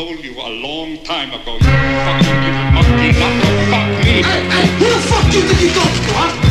told you a long time ago, you fucking little monkey, not to fuck me. Hey, hey, who the fuck do you think you're talking to, huh?